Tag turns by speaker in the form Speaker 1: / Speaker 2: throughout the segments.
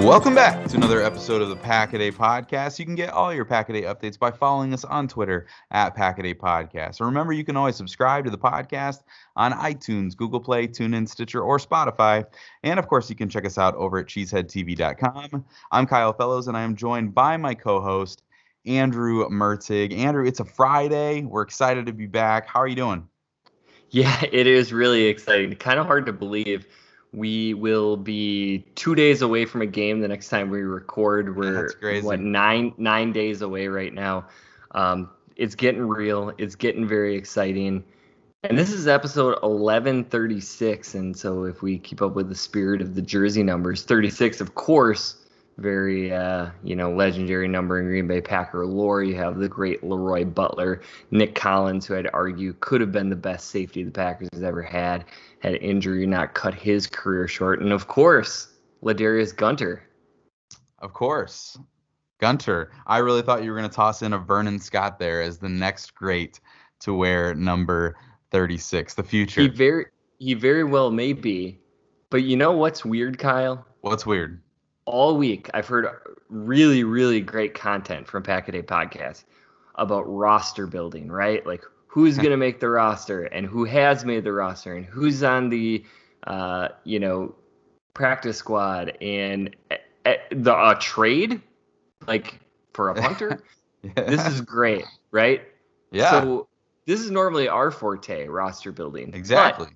Speaker 1: Welcome back to another episode of the Packaday Podcast. You can get all your Packaday updates by following us on Twitter at Packaday Podcast. And remember, you can always subscribe to the podcast on iTunes, Google Play, TuneIn, Stitcher, or Spotify. And of course, you can check us out over at cheeseheadtv.com. I'm Kyle Fellows, and I am joined by my co-host Andrew Mertig. Andrew, it's a Friday. We're excited to be back. How are you doing?
Speaker 2: Yeah, it is really exciting. Kind of hard to believe we will be two days away from a game the next time we record. We're what nine nine days away right now. Um, it's getting real. It's getting very exciting. And this is episode 1136. And so if we keep up with the spirit of the jersey numbers, 36, of course, very uh, you know legendary number in Green Bay Packer lore. You have the great Leroy Butler, Nick Collins, who I'd argue could have been the best safety the Packers has ever had, had injury not cut his career short, and of course Ladarius Gunter.
Speaker 1: Of course, Gunter. I really thought you were going to toss in a Vernon Scott there as the next great to wear number 36, the future.
Speaker 2: He very he very well may be, but you know what's weird, Kyle?
Speaker 1: What's weird?
Speaker 2: all week I've heard really, really great content from Packaday Podcast about roster building, right? Like who's going to make the roster and who has made the roster and who's on the, uh, you know, practice squad and uh, the uh, trade, like for a punter. yeah. This is great, right?
Speaker 1: Yeah.
Speaker 2: So this is normally our forte, roster building.
Speaker 1: Exactly.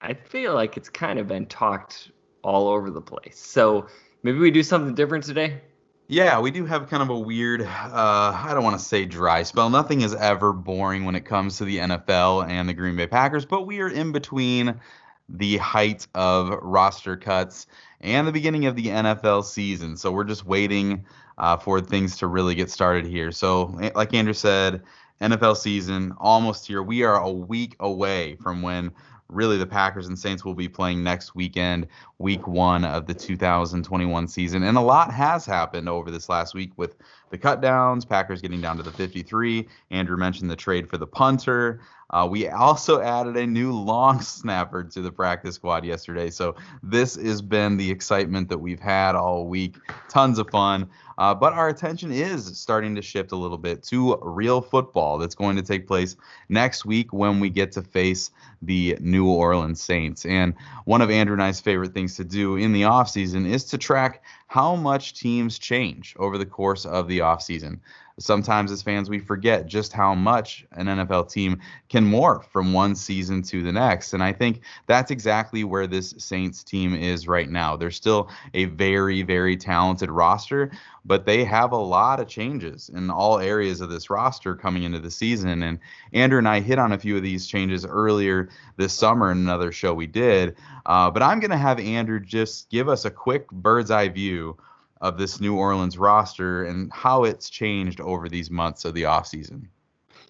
Speaker 2: I feel like it's kind of been talked all over the place. So Maybe we do something different today.
Speaker 1: Yeah, we do have kind of a weird, uh, I don't want to say dry spell. Nothing is ever boring when it comes to the NFL and the Green Bay Packers, but we are in between the height of roster cuts and the beginning of the NFL season. So we're just waiting uh, for things to really get started here. So, eh, like Andrew said, NFL season almost here. We are a week away from when really the Packers and Saints will be playing next weekend, week one of the 2021 season. And a lot has happened over this last week with the cutdowns, Packers getting down to the 53. Andrew mentioned the trade for the punter. Uh, we also added a new long snapper to the practice squad yesterday. So this has been the excitement that we've had all week. Tons of fun. Uh, but our attention is starting to shift a little bit to real football that's going to take place next week when we get to face the New Orleans Saints. And one of Andrew and I's favorite things to do in the offseason is to track how much teams change over the course of the offseason sometimes as fans we forget just how much an NFL team can morph from one season to the next. And I think that's exactly where this Saints team is right now. They're still a very, very talented roster, but they have a lot of changes in all areas of this roster coming into the season. And Andrew and I hit on a few of these changes earlier this summer in another show we did. Uh, but I'm going to have Andrew just give us a quick bird's eye view of this New Orleans roster and how it's changed over these months of the offseason.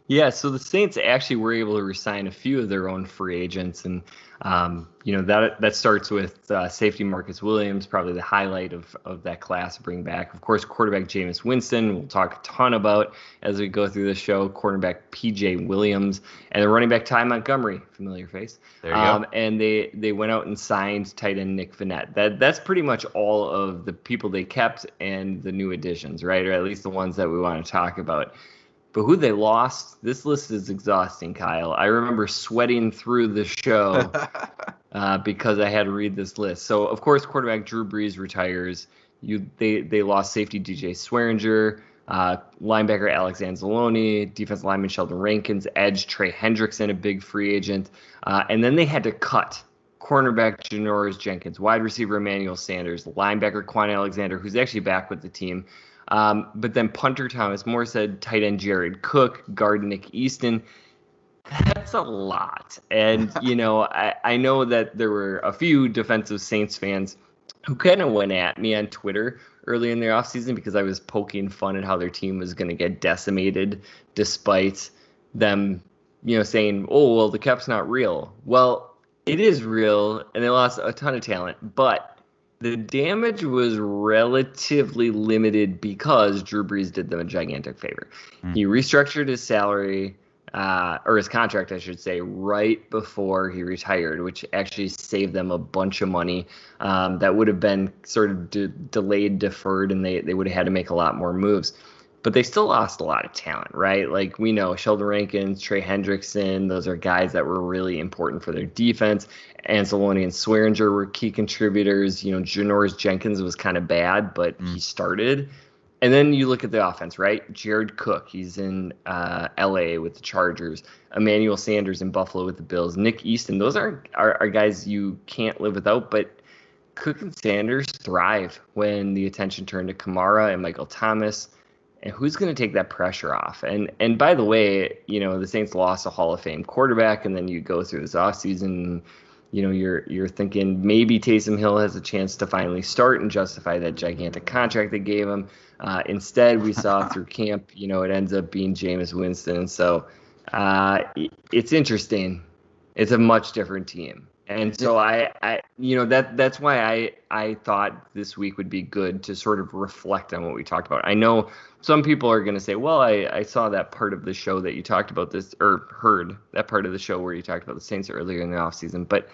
Speaker 2: Yeah, so the Saints actually were able to resign a few of their own free agents, and um, you know that that starts with uh, safety Marcus Williams, probably the highlight of of that class bring back. Of course, quarterback Jameis Winston, we'll talk a ton about as we go through the show. Cornerback P.J. Williams and the running back Ty Montgomery, familiar face.
Speaker 1: There you um, go.
Speaker 2: And they they went out and signed tight end Nick Vannett. That that's pretty much all of the people they kept and the new additions, right? Or at least the ones that we want to talk about. But who they lost, this list is exhausting, Kyle. I remember sweating through the show uh, because I had to read this list. So, of course, quarterback Drew Brees retires. You they they lost safety DJ Swearinger, uh, linebacker Alex Anzalone, defensive lineman Sheldon Rankins, edge Trey Hendrickson, a big free agent, uh, and then they had to cut cornerback Janoris Jenkins, wide receiver Emmanuel Sanders, linebacker Kwon Alexander, who's actually back with the team, um, but then punter Thomas Morstead, tight end Jared Cook, guard Nick Easton. That's a lot. And, you know, I, I know that there were a few defensive Saints fans who kind of went at me on Twitter early in the offseason because I was poking fun at how their team was going to get decimated despite them, you know, saying, oh, well, the cap's not real. Well, it is real, and they lost a ton of talent. But the damage was relatively limited because Drew Brees did them a gigantic favor. Mm. He restructured his salary, uh, or his contract, I should say, right before he retired, which actually saved them a bunch of money um, that would have been sort of de- delayed, deferred, and they, they would have had to make a lot more moves but they still lost a lot of talent, right? Like we know Sheldon Rankins, Trey Hendrickson, those are guys that were really important for their defense. Anzalone and Swearinger were key contributors. You know, Janoris Jenkins was kind of bad, but mm. he started. And then you look at the offense, right? Jared Cook, he's in uh, LA with the Chargers. Emmanuel Sanders in Buffalo with the Bills. Nick Easton, those are, are, are guys you can't live without. But Cook and Sanders thrive when the attention turned to Kamara and Michael Thomas and who's going to take that pressure off? And and by the way, you know the Saints lost a Hall of Fame quarterback, and then you go through this offseason, you know you're you're thinking maybe Taysom Hill has a chance to finally start and justify that gigantic contract they gave him. Uh, instead, we saw through camp, you know, it ends up being Jameis Winston. So uh, it's interesting. It's a much different team. And so I, I, you know, that that's why I I thought this week would be good to sort of reflect on what we talked about. I know some people are going to say, well, I, I saw that part of the show that you talked about this, or heard that part of the show where you talked about the Saints earlier in the offseason. But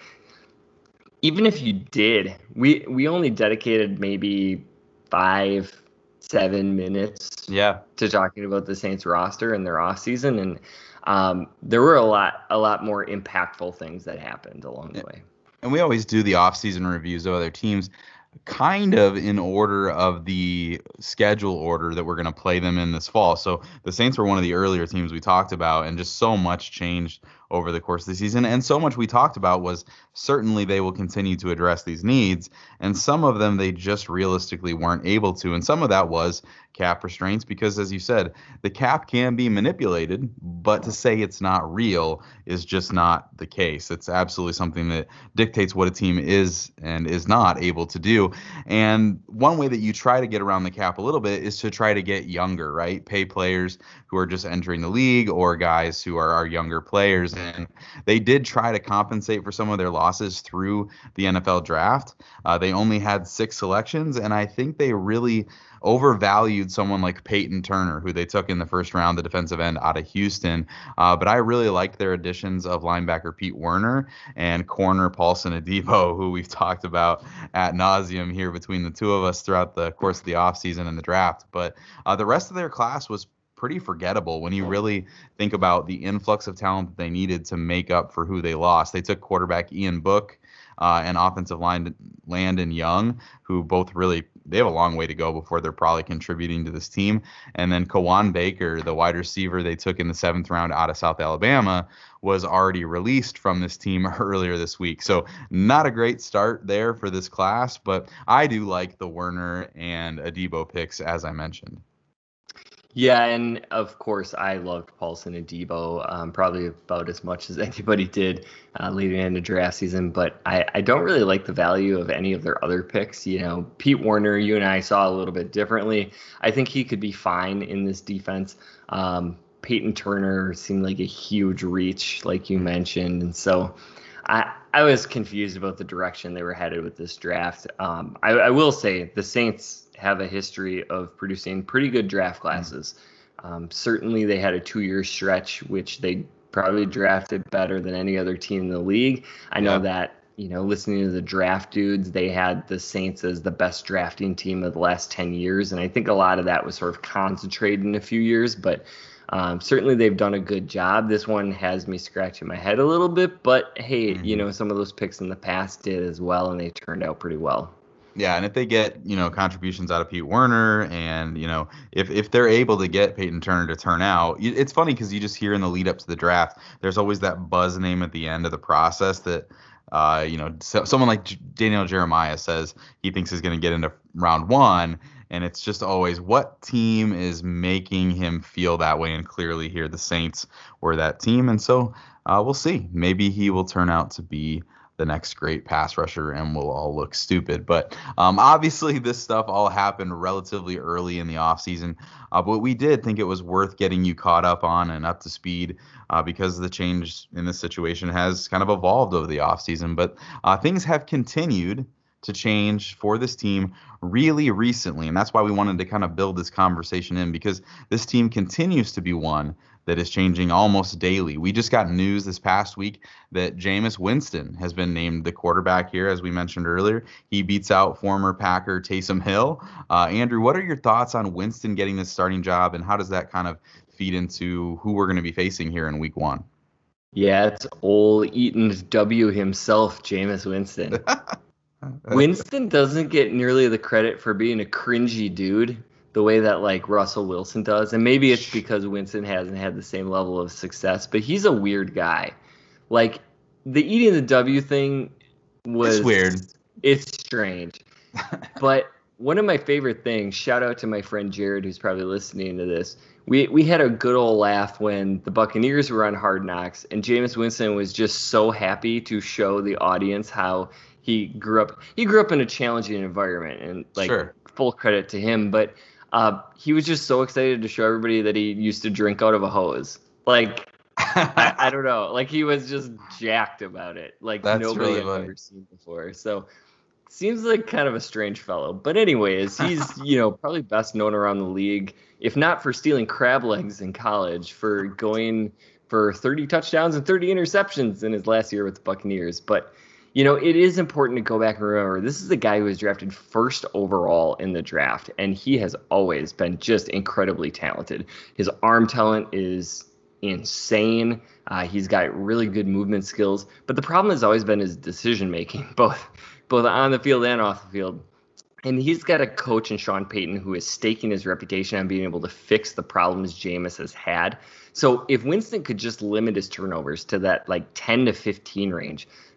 Speaker 2: even if you did, we we only dedicated maybe five, seven minutes,
Speaker 1: yeah,
Speaker 2: to talking about the Saints roster and their offseason and um, there were a lot a lot more impactful things that happened along the way.
Speaker 1: And we always do the off-season reviews of other teams kind of in order of the schedule order that we're going to play them in this fall. So the Saints were one of the earlier teams we talked about, and just so much changed over the course of the season. And so much we talked about was certainly they will continue to address these needs, and some of them they just realistically weren't able to. And some of that was cap restraints because, as you said, the cap can be manipulated, but to say it's not real is just not the case. It's absolutely something that dictates what a team is and is not able to do. And one way that you try to get around the cap a little bit is to try to get younger, right? Pay players who are just entering the league or guys who are our younger players. And they did try to compensate for some of their losses through the NFL draft. Uh, they only had six selections, and I think they really overvalued someone like Peyton Turner, who they took in the first round, the defensive end out of Houston. Uh, but I really liked their additions of linebacker Pete Werner and corner Paulson Adebo, who we've talked about at nauseum here between the two of us throughout the course of the offseason and the draft. But uh, the rest of their class was pretty forgettable when you really think about the influx of talent that they needed to make up for who they lost. They took quarterback Ian Book uh, and offensive line Landon Young, who both really they have a long way to go before they're probably contributing to this team. And then Kawaan Baker, the wide receiver they took in the seventh round out of South Alabama, was already released from this team earlier this week. So not a great start there for this class, but I do like the Werner and Adebo picks as I mentioned.
Speaker 2: Yeah, and of course, I loved Paulson Adebo um, probably about as much as anybody did uh, leading into draft season. But I, I don't really like the value of any of their other picks. You know, Pete Werner, you and I saw a little bit differently. I think he could be fine in this defense. Um, Peyton Turner seemed like a huge reach, like you mentioned, and so I I was confused about the direction they were headed with this draft. Um, I, I, will say the Saints have a history of producing pretty good draft classes. Um, certainly, they had a two-year stretch which they probably drafted better than any other team in the league. I know yeah. that you know, listening to the draft dudes, they had the Saints as the best drafting team of the last 10 years. And I think a lot of that was sort of concentrated in a few years, but um, certainly they've done a good job. This one has me scratching my head a little bit, but hey, mm-hmm. you know, some of those picks in the past did as well, and they turned out pretty well.
Speaker 1: Yeah, and if they get you know contributions out of Pete Werner, and you know if if they're able to get Peyton Turner to turn out, it's funny because you just hear in the lead up to the draft, there's always that buzz name at the end of the process that uh, you know, so, someone like Daniel Jeremiah says he thinks he's going to get into round one, and it's just always what team is making him feel that way. And clearly, here the Saints were that team, and so uh, we'll see. Maybe he will turn out to be the next great pass rusher and we'll all look stupid. But um, obviously, this stuff all happened relatively early in the offseason. Uh, but we did think it was worth getting you caught up on and up to speed uh, because the change in this situation has kind of evolved over the offseason. But uh, things have continued to change for this team really recently. And that's why we wanted to kind of build this conversation in because this team continues to be one that is changing almost daily. We just got news this past week that Jameis Winston has been named the quarterback here, as we mentioned earlier. He beats out former Packer Taysom Hill. Uh, Andrew, what are your thoughts on Winston getting this starting job, and how does that kind of feed into who we're going to be facing here in week one?
Speaker 2: Yeah, it's old Eaton's W himself, Jameis Winston. Uh, Winston doesn't get nearly the credit for being a cringy dude the way that like Russell Wilson does. And maybe it's because Winston hasn't had the same level of success, but he's a weird guy. Like the eating the W thing was
Speaker 1: it's weird.
Speaker 2: It's strange. but one of my favorite things, shout out to my friend Jared who's probably listening to this. We we had a good old laugh when the Buccaneers were on Hard Knocks and Jameis Winston was just so happy to show the audience how he grew up he grew up in a challenging environment and like sure. full credit to him, but uh, he was just so excited to show everybody that he used to drink out of a hose. Like, I, I, don't know. Like, he was just jacked about it. Like, That's nobody really I've ever seen before. So, seems like kind of a strange fellow. But, anyways, he's, you know, probably best known around the league, if not for stealing crab legs in college, for going for 30 touchdowns and 30 interceptions in his last year with the Buccaneers. But, you know, it is important to go back and remember this is a guy who was drafted first overall in the draft, and he has always been just incredibly talented. His arm talent is insane. Uh, he's got really good movement skills, but the problem has always been his decision making, both both on the field and off the field. And he's got a coach in Sean Payton who is staking his reputation on being able to fix the problems Jameis has had. So if Winston could just limit his turnovers to that like 10 to 15 range,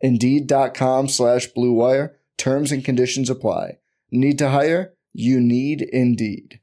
Speaker 3: Indeed.com slash BlueWire Terms and conditions apply. Need to hire? You need Indeed.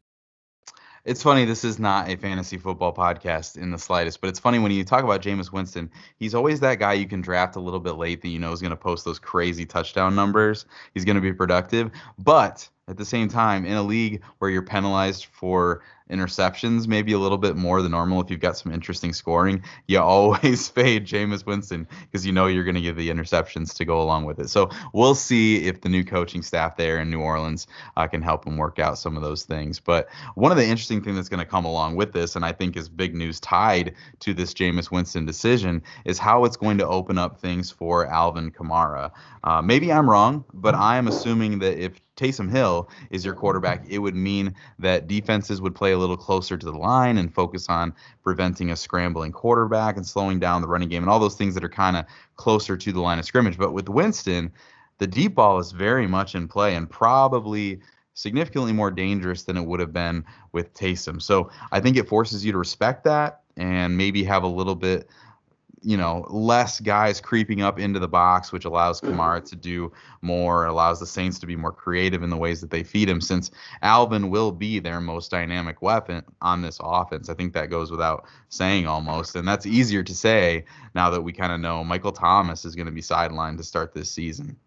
Speaker 1: It's funny, this is not a fantasy football podcast in the slightest, but it's funny when you talk about Jameis Winston, he's always that guy you can draft a little bit late that you know is going to post those crazy touchdown numbers. He's going to be productive. But at the same time, in a league where you're penalized for interceptions, maybe a little bit more than normal if you've got some interesting scoring, you always fade Jameis Winston because you know you're going to give the interceptions to go along with it. So we'll see if the new coaching staff there in New Orleans uh, can help him work out some of those things. But one of the interesting things that's going to come along with this, and I think is big news tied to this Jameis Winston decision, is how it's going to open up things for Alvin Kamara. Uh, maybe I'm wrong, but I am assuming that if Taysom Hill is your quarterback, it would mean that defenses would play a little closer to the line and focus on preventing a scrambling quarterback and slowing down the running game and all those things that are kind of closer to the line of scrimmage. But with Winston, the deep ball is very much in play and probably significantly more dangerous than it would have been with Taysom. So I think it forces you to respect that and maybe have a little bit you know, less guys creeping up into the box, which allows mm-hmm. Kamara to do more, allows the Saints to be more creative in the ways that they feed him, since Alvin will be their most dynamic weapon on this offense. I think that goes without saying almost. And that's easier to say now that we kind of know Michael Thomas is going to be sidelined to start this season.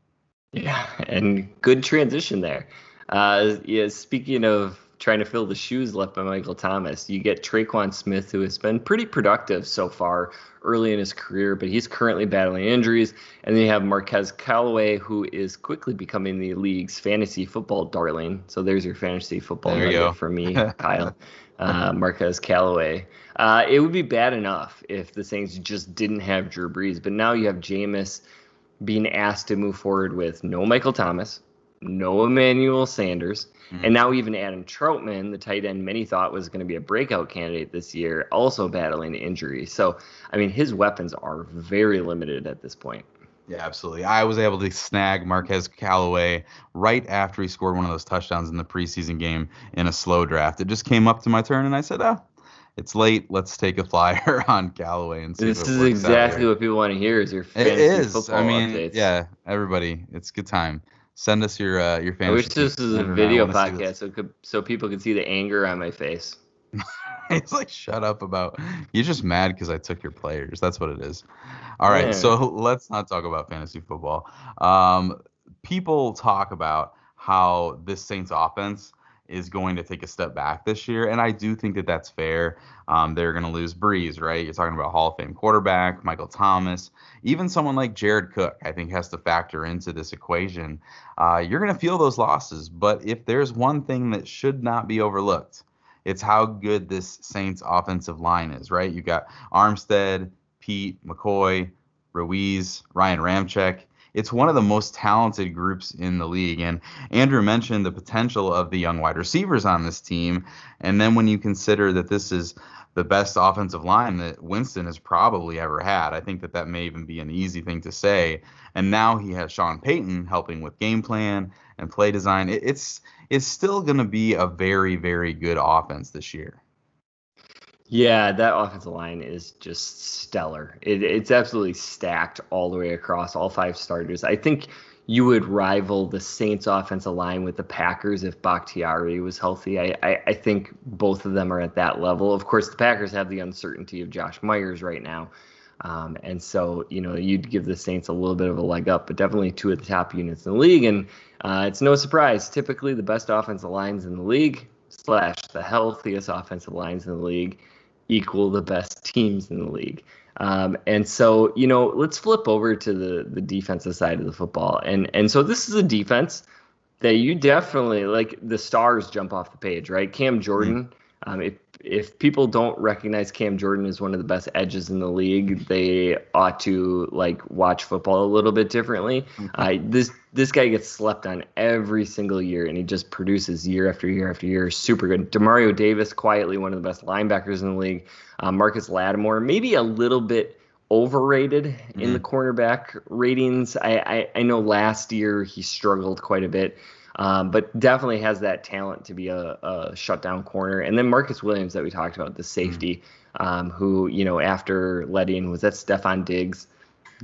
Speaker 2: Yeah, and good transition there. Uh, yeah, speaking of trying to fill the shoes left by Michael Thomas. You get Tre'Quan Smith, who has been pretty productive so far early in his career, but he's currently battling injuries. And then you have Marquez Callaway, who is quickly becoming the league's fantasy football darling. So there's your fantasy football there for me, Kyle. Uh, Marquez Callaway. Uh, it would be bad enough if the Saints just didn't have Drew Brees, but now you have Jameis being asked to move forward with no Michael Thomas, no Emmanuel Sanders, mm-hmm. and now even Adam Trautman, the tight end many thought was going to be a breakout candidate this year, also battling injury. So, I mean, his weapons are very limited at this point.
Speaker 1: Yeah, absolutely. I was able to snag Marquez Callaway right after he scored one of those touchdowns in the preseason game in a slow draft. It just came up to my turn, and I said, "Oh, it's late. Let's take a flyer on Callaway and see."
Speaker 2: This is exactly what people want to hear. Is your fantasy it is. football I mean, updates.
Speaker 1: yeah, everybody, it's good time. Send us your uh, your fantasy.
Speaker 2: I wish this was a video podcast so could so people could see the anger on my face.
Speaker 1: it's like, shut up about. You're just mad because I took your players. That's what it is. All right, so let's not talk about fantasy football. Um, people talk about how this Saints offense is going to take a step back this year, and I do think that that's fair. Um, they're going to lose Brees, right? You're talking about Hall of Fame quarterback Michael Thomas, even someone like Jared Cook. I think has to factor into this equation. Uh, you're going to feel those losses, but if there's one thing that should not be overlooked, it's how good this Saints offensive line is, right? You've got Armstead, Peat, McCoy, Ruiz, Ryan Ramczyk it's one of the most talented groups in the league. And Andrew mentioned the potential of the young wide receivers on this team. And then when you consider that this is the best offensive line that Winston has probably ever had, I think that that may even be an easy thing to say. And now he has Sean Payton helping with game plan and play design. it's it's still going to be a very very good offense this year.
Speaker 2: Yeah, that offensive line is just stellar. It, it's absolutely stacked all the way across all five starters. I think you would rival the Saints offensive line with the Packers if Bakhtiari was healthy. I, I, I, think both of them are at that level. Of course, the Packers have the uncertainty of Josh Myers right now. Um, and so, you know, you'd give the Saints a little bit of a leg up, but definitely two of the top units in the league. And uh, it's no surprise, typically the best offensive lines in the league, slash the healthiest offensive lines in the league equal the best teams in the league. Um, and so, you know, let's flip over to the the defensive side of the football. And and so this is a defense that you definitely like the stars jump off the page, right? Cam Jordan, mm-hmm. um, if if people don't recognize Cam Jordan as one of the best edges in the league, they ought to like watch football a little bit differently. Uh, this this guy gets slept on every single year, and he just produces year after year after year. Super good. Demario Davis, quietly one of the best linebackers in the league. Uh, Marcus Lattimore, maybe a little bit overrated mm-hmm. in the mm-hmm. cornerback ratings. I, I I know last year he struggled quite a bit. Um, but definitely has that talent to be a, a, shutdown corner. And then Marcus Williams that we talked about, the safety, mm-hmm. um, who you know after letting was that Stefon Diggs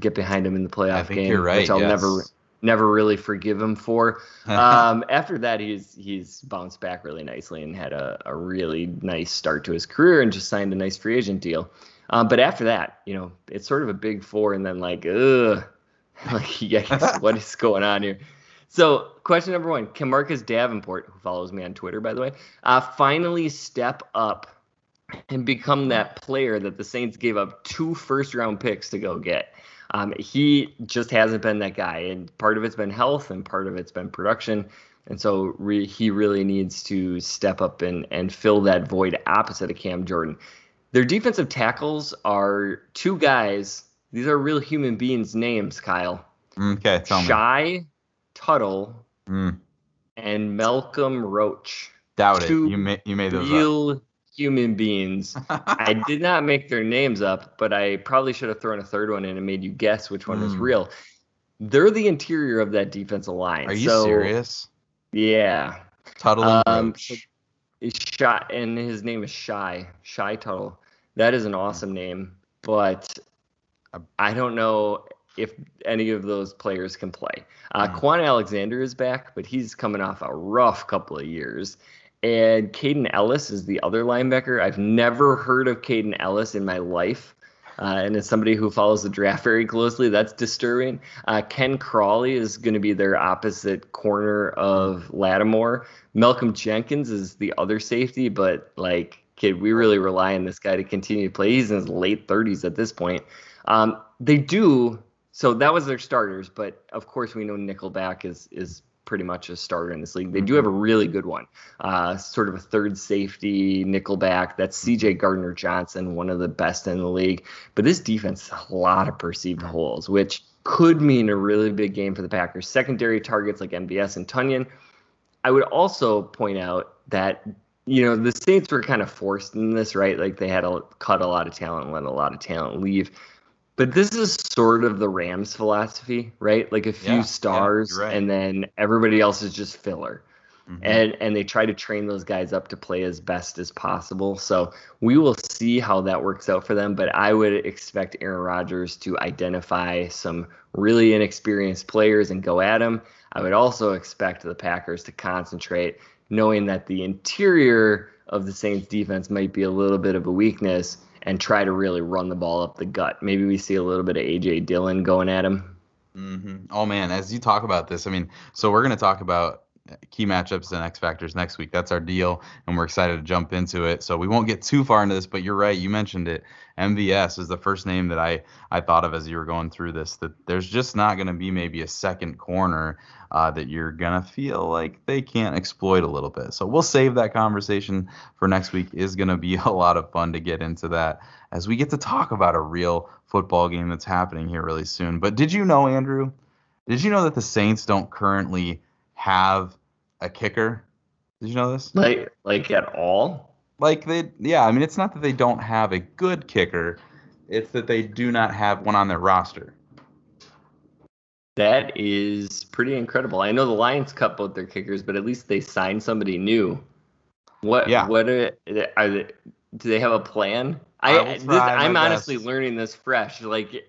Speaker 2: get behind him in the playoff game,
Speaker 1: right,
Speaker 2: which I'll
Speaker 1: yes.
Speaker 2: never never really forgive him for. Um, after that, he's he's bounced back really nicely and had a, a really nice start to his career and just signed a nice free agent deal. Um, but after that, you know, it's sort of a big four, and then like, ugh, like, yeah, what is going on here? So, question number one: Can Marcus Davenport, who follows me on Twitter, by the way, uh, finally step up and become that player that the Saints gave up two first-round picks to go get? Um, he just hasn't been that guy, and part of it's been health, and part of it's been production. And so re- he really needs to step up and, and fill that void opposite of Cam Jordan. Their defensive tackles are two guys. These are real human beings' names, Kyle.
Speaker 1: Okay, tell
Speaker 2: me. Shy Tuttle mm. and Malcolm Roach.
Speaker 1: Doubt it. You made you made those
Speaker 2: real
Speaker 1: up.
Speaker 2: human beings. I did not make their names up, but I probably should have thrown a third one in and made you guess which one mm. was real. They're the interior of that defensive line.
Speaker 1: Are you so, serious?
Speaker 2: Yeah.
Speaker 1: Tuttle and um, Roach.
Speaker 2: Shy, and his name is Shy. Shy Tuttle. That is an awesome name, but I don't know if any of those players can play. Uh, mm. Kwon Alexander is back, but he's coming off a rough couple of years. And Kaden Elliss is the other linebacker. I've never heard of Kaden Elliss in my life. Uh, and as somebody who follows the draft very closely, that's disturbing. Uh, Ken Crawley is going to be their opposite corner of Lattimore. Malcolm Jenkins is the other safety, but like, kid, we really rely on this guy to continue to play. He's in his late 30s at this point. Um, they do so that was their starters, but of course we know Nickelback is is pretty much a starter in this league. They do have a really good one, uh, sort of a third safety nickelback. That's C.J. Gardner Johnson, one of the best in the league. But this defense has a lot of perceived holes, which could mean a really big game for the Packers. Secondary targets like MVS and Tonyan. I would also point out that you know the Saints were kind of forced in this, right? Like they had to cut a lot of talent, and let a lot of talent leave. But this is sort of the Rams philosophy, right? Like a few yeah, stars yeah, right. and then everybody else is just filler. Mm-hmm. And and they try to train those guys up to play as best as possible. So we will see how that works out for them. But I would expect Aaron Rodgers to identify some really inexperienced players and go at them. I would also expect the Packers to concentrate, knowing that the interior of the Saints defense might be a little bit of a weakness and try to really run the ball up the gut. Maybe we see a little bit of AJ Dillon going at him.
Speaker 1: Mm-hmm. Oh man, as you talk about this, I mean, so we're going to talk about key matchups and X factors next week. That's our deal, and we're excited to jump into it. So we won't get too far into this, but you're right. You mentioned it. MVS is the first name that I I thought of as you were going through this. That there's just not going to be maybe a second corner uh, that you're gonna feel like they can't exploit a little bit. So we'll save that conversation for next week. Is gonna be a lot of fun to get into that as we get to talk about a real football game that's happening here really soon. But did you know, Andrew? Did you know that the Saints don't currently have a kicker. Did you know this?
Speaker 2: Like like at all?
Speaker 1: Like they yeah, I mean it's not that they don't have a good kicker, it's that they do not have one on their roster.
Speaker 2: That is pretty incredible. I know the Lions cut both their kickers, but at least they signed somebody new. What yeah. what are, are they, do they have a plan? I, I this, I'm honestly learning this fresh. Like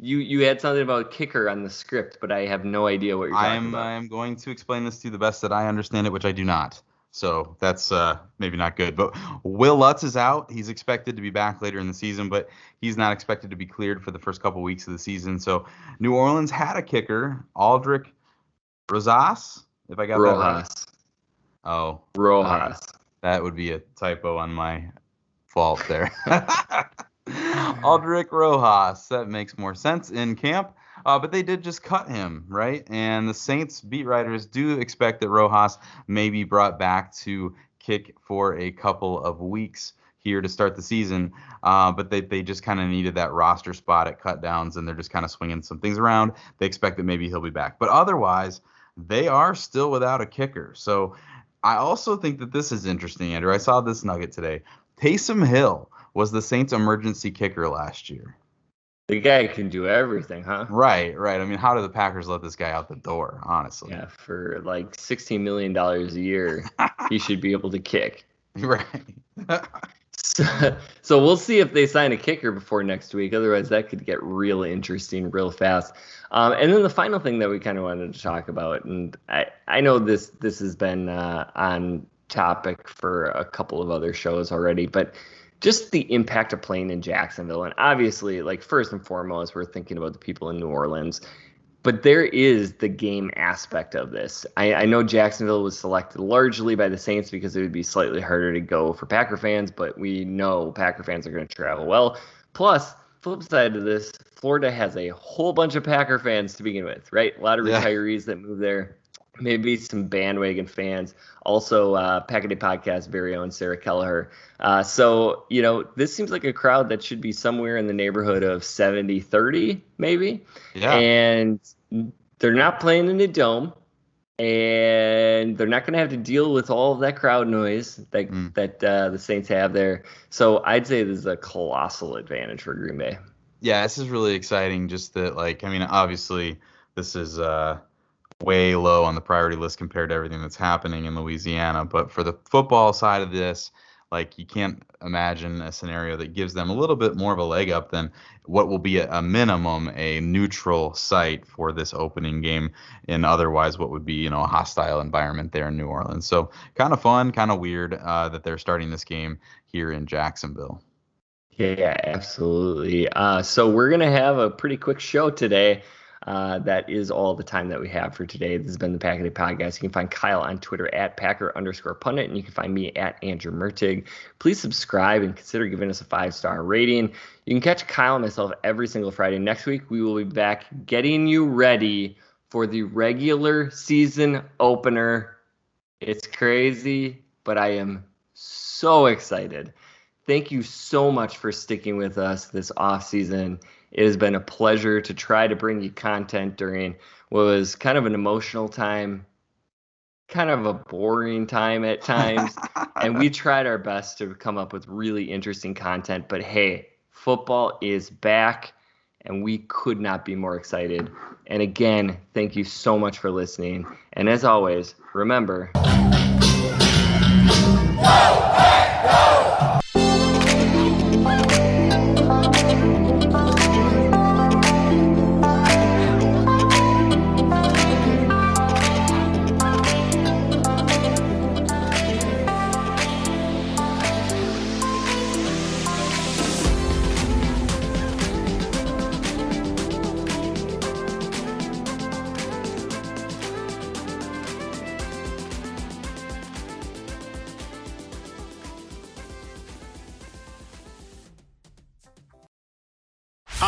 Speaker 2: you you had something about kicker on the script, but I have no idea what you're talking
Speaker 1: I'm,
Speaker 2: about.
Speaker 1: I'm going to explain this to you the best that I understand it, which I do not. So that's uh, maybe not good. But Wil Lutz is out. He's expected to be back later in the season, but he's not expected to be cleared for the first couple weeks of the season. So New Orleans had a kicker, Aldrick Rosas, if I got
Speaker 2: Rojas. that
Speaker 1: right. Oh,
Speaker 2: Rojas.
Speaker 1: That would be a typo on my fault there. Aldrick Rojas. That makes more sense in camp. Uh, but they did just cut him, right? And the Saints beat writers do expect that Rojas may be brought back to kick for a couple of weeks here to start the season. Uh, but they, they just kind of needed that roster spot at cutdowns, and they're just kind of swinging some things around. They expect that maybe he'll be back. But otherwise, they are still without a kicker. So I also think that this is interesting, Andrew. I saw this nugget today. Taysom Hill was the Saints' emergency kicker last year.
Speaker 2: The guy can do everything, huh?
Speaker 1: Right, right. I mean, how do the Packers let this guy out the door, honestly?
Speaker 2: Yeah, for like $16 million a year, he should be able to kick.
Speaker 1: Right.
Speaker 2: so, so we'll see if they sign a kicker before next week. Otherwise, that could get real interesting real fast. Um, and then the final thing that we kind of wanted to talk about, and I, I know this this has been uh, on topic for a couple of other shows already, but just the impact of playing in Jacksonville. And obviously, like first and foremost, we're thinking about the people in New Orleans. but there is the game aspect of this. I, I, know Jacksonville was selected largely by the Saints because it would be slightly harder to go for Packer fans, but we know Packer fans are going to travel well. Plus, flip side of this, Florida has a whole bunch of Packer fans to begin with, right? A lot of retirees yeah. that move there maybe some bandwagon fans. Also, uh, Packaday Podcast, very own Sarah Kelleher. Uh, so, you know, this seems like a crowd that should be somewhere in the neighborhood of 70 30, maybe. Yeah. And they're not playing in a dome. And they're not going to have to deal with all of that crowd noise that mm. that uh, the Saints have there. So I'd say this is a colossal advantage for Green Bay.
Speaker 1: Yeah, this is really exciting. Just that, like, I mean, obviously, this is uh, way low on the priority list compared to everything that's happening in Louisiana. But for the football side of this, like you can't imagine a scenario that gives them a little bit more of a leg up than what will be a, a minimum a neutral site for this opening game in otherwise what would be you know a hostile environment there in New Orleans. So kind of fun, kind of weird uh, that they're starting this game here in Jacksonville.
Speaker 2: Yeah, absolutely. Uh, so we're gonna have a pretty quick show today. Uh, that is all the time that we have for today. This has been the Packaday Podcast. You can find Kyle on Twitter at Packer underscore pundit, and you can find me at Andrew Mertig. Please subscribe and consider giving us a five star rating. You can catch Kyle and myself every single Friday. Next week, we will be back getting you ready for the regular season opener. It's crazy, but I am so excited. Thank you so much for sticking with us this off season it has been a pleasure to try to bring you content during what was kind of an emotional time, kind of a boring time at times. and we tried our best to come up with really interesting content. But hey, football is back, and we could not be more excited. And again, thank you so much for listening. And as always, remember.